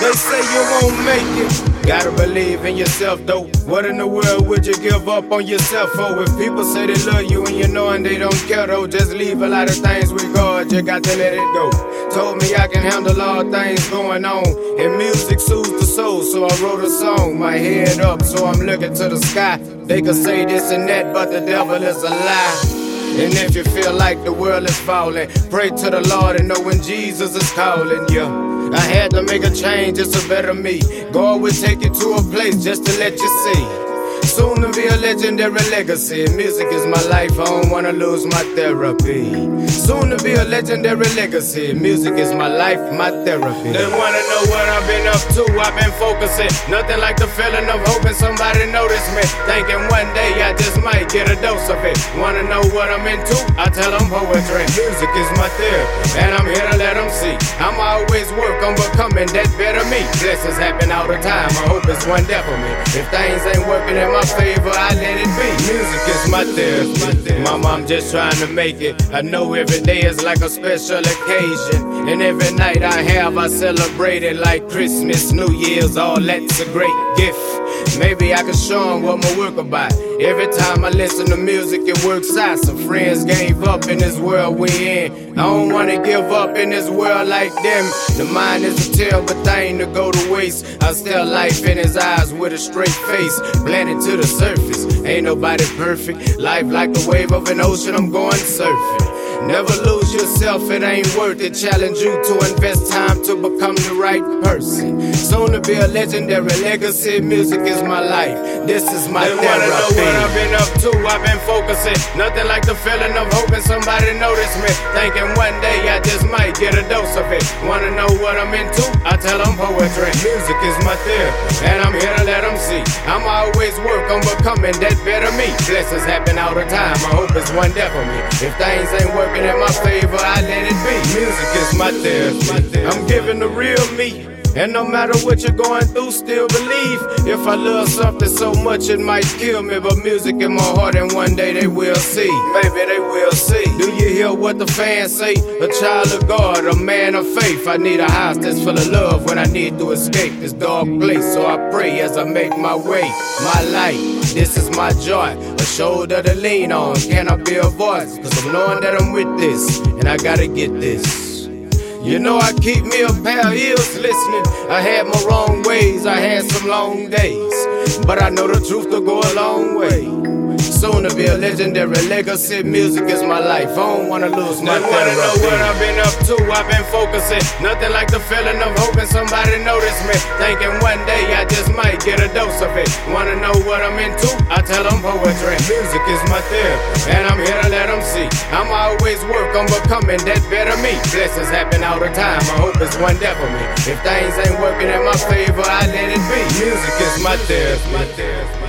They say you won't make it. Gotta believe in yourself though. What in the world would you give up on yourself for? If people say they love you and you know and they don't care though, just leave a lot of things with God. You got to let it go. Told me I can handle all things going on. And music soothes the soul, so I wrote a song. My head up, so I'm looking to the sky. They could say this and that, but the devil is a lie. And if you feel like the world is falling, pray to the Lord and know when Jesus is calling you. I had to make a change, it's a better me. God will take you to a place just to let you see. Soon to be a legendary legacy. Music is my life, I don't wanna lose my therapy. Soon to be a legendary legacy. Music is my life, my therapy. They wanna know what I've been up to, I've been focusing. Nothing like the feeling of hoping notice me. Thinking one day I just might get a dose of it. Wanna know what I'm into? I tell them poetry. Music is my therapy, and I'm here to let them see. I'm always work on becoming that better me. Blessings happen all the time, I hope it's one day for me. If things ain't working in my favor, I let it be. Music is my therapy. Mama, I'm just trying to make it. I know every day is like a special occasion. And every night I have, I celebrate it like Christmas, New Year's, all that's a great gift. Maybe I can show them what my work about. Every time I listen to music, it works out. Some friends gave up in this world we in. I don't wanna give up in this world like them. The mind is a terrible thing to go to waste. I still life in his eyes with a straight face, blended to the surface. Ain't nobody perfect. Life like the wave of an ocean, I'm going surfing. Never lose yourself, it ain't worth it. Challenge you to invest time to become the right person. Soon to be a legendary legacy. Music is my life. This is my they wanna know what I've been up to. I've been focusing. Nothing like the feeling of hoping somebody notice me. Thinking one day I just might get a dose of it. Wanna know what I'm into? I tell them poetry. Music is my therapy, and I'm here to let them see. I'm always work on becoming that better me. Blessings happen all the time. I hope it's one day for me. If things ain't working working in my favor, I let it be. Music is my therapy. I'm giving the real me. And no matter what you're going through, still believe. If I love something so much, it might kill me. But music in my heart, and one day they will see. Maybe they will see. Do you hear what the fans say? A child of God, a man of faith. I need a house that's full of love when I need to escape this dark place. So I pray as I make my way. My light, this is my joy. A shoulder to lean on. Can I be a voice? Cause I'm knowing that I'm with this, and I gotta get this. You know I keep me a pair of ears listening. I had my wrong ways, I had some long days. But I know the truth to go a long way soon to be a legendary legacy. Music is my life. I don't wanna lose my They wanna know what I've been up to. I've been focusing. Nothing like the feeling of hoping somebody notice me. Thinking one day I just might get a dose of it. Wanna know what I'm into? I tell them poetry. Music is my therapy, and I'm here to let them see. I'm always work on becoming that better me. Blessings happen all the time. I hope it's one day for me. If things ain't working in my favor, I let it be. Music is my therapy. My therapy.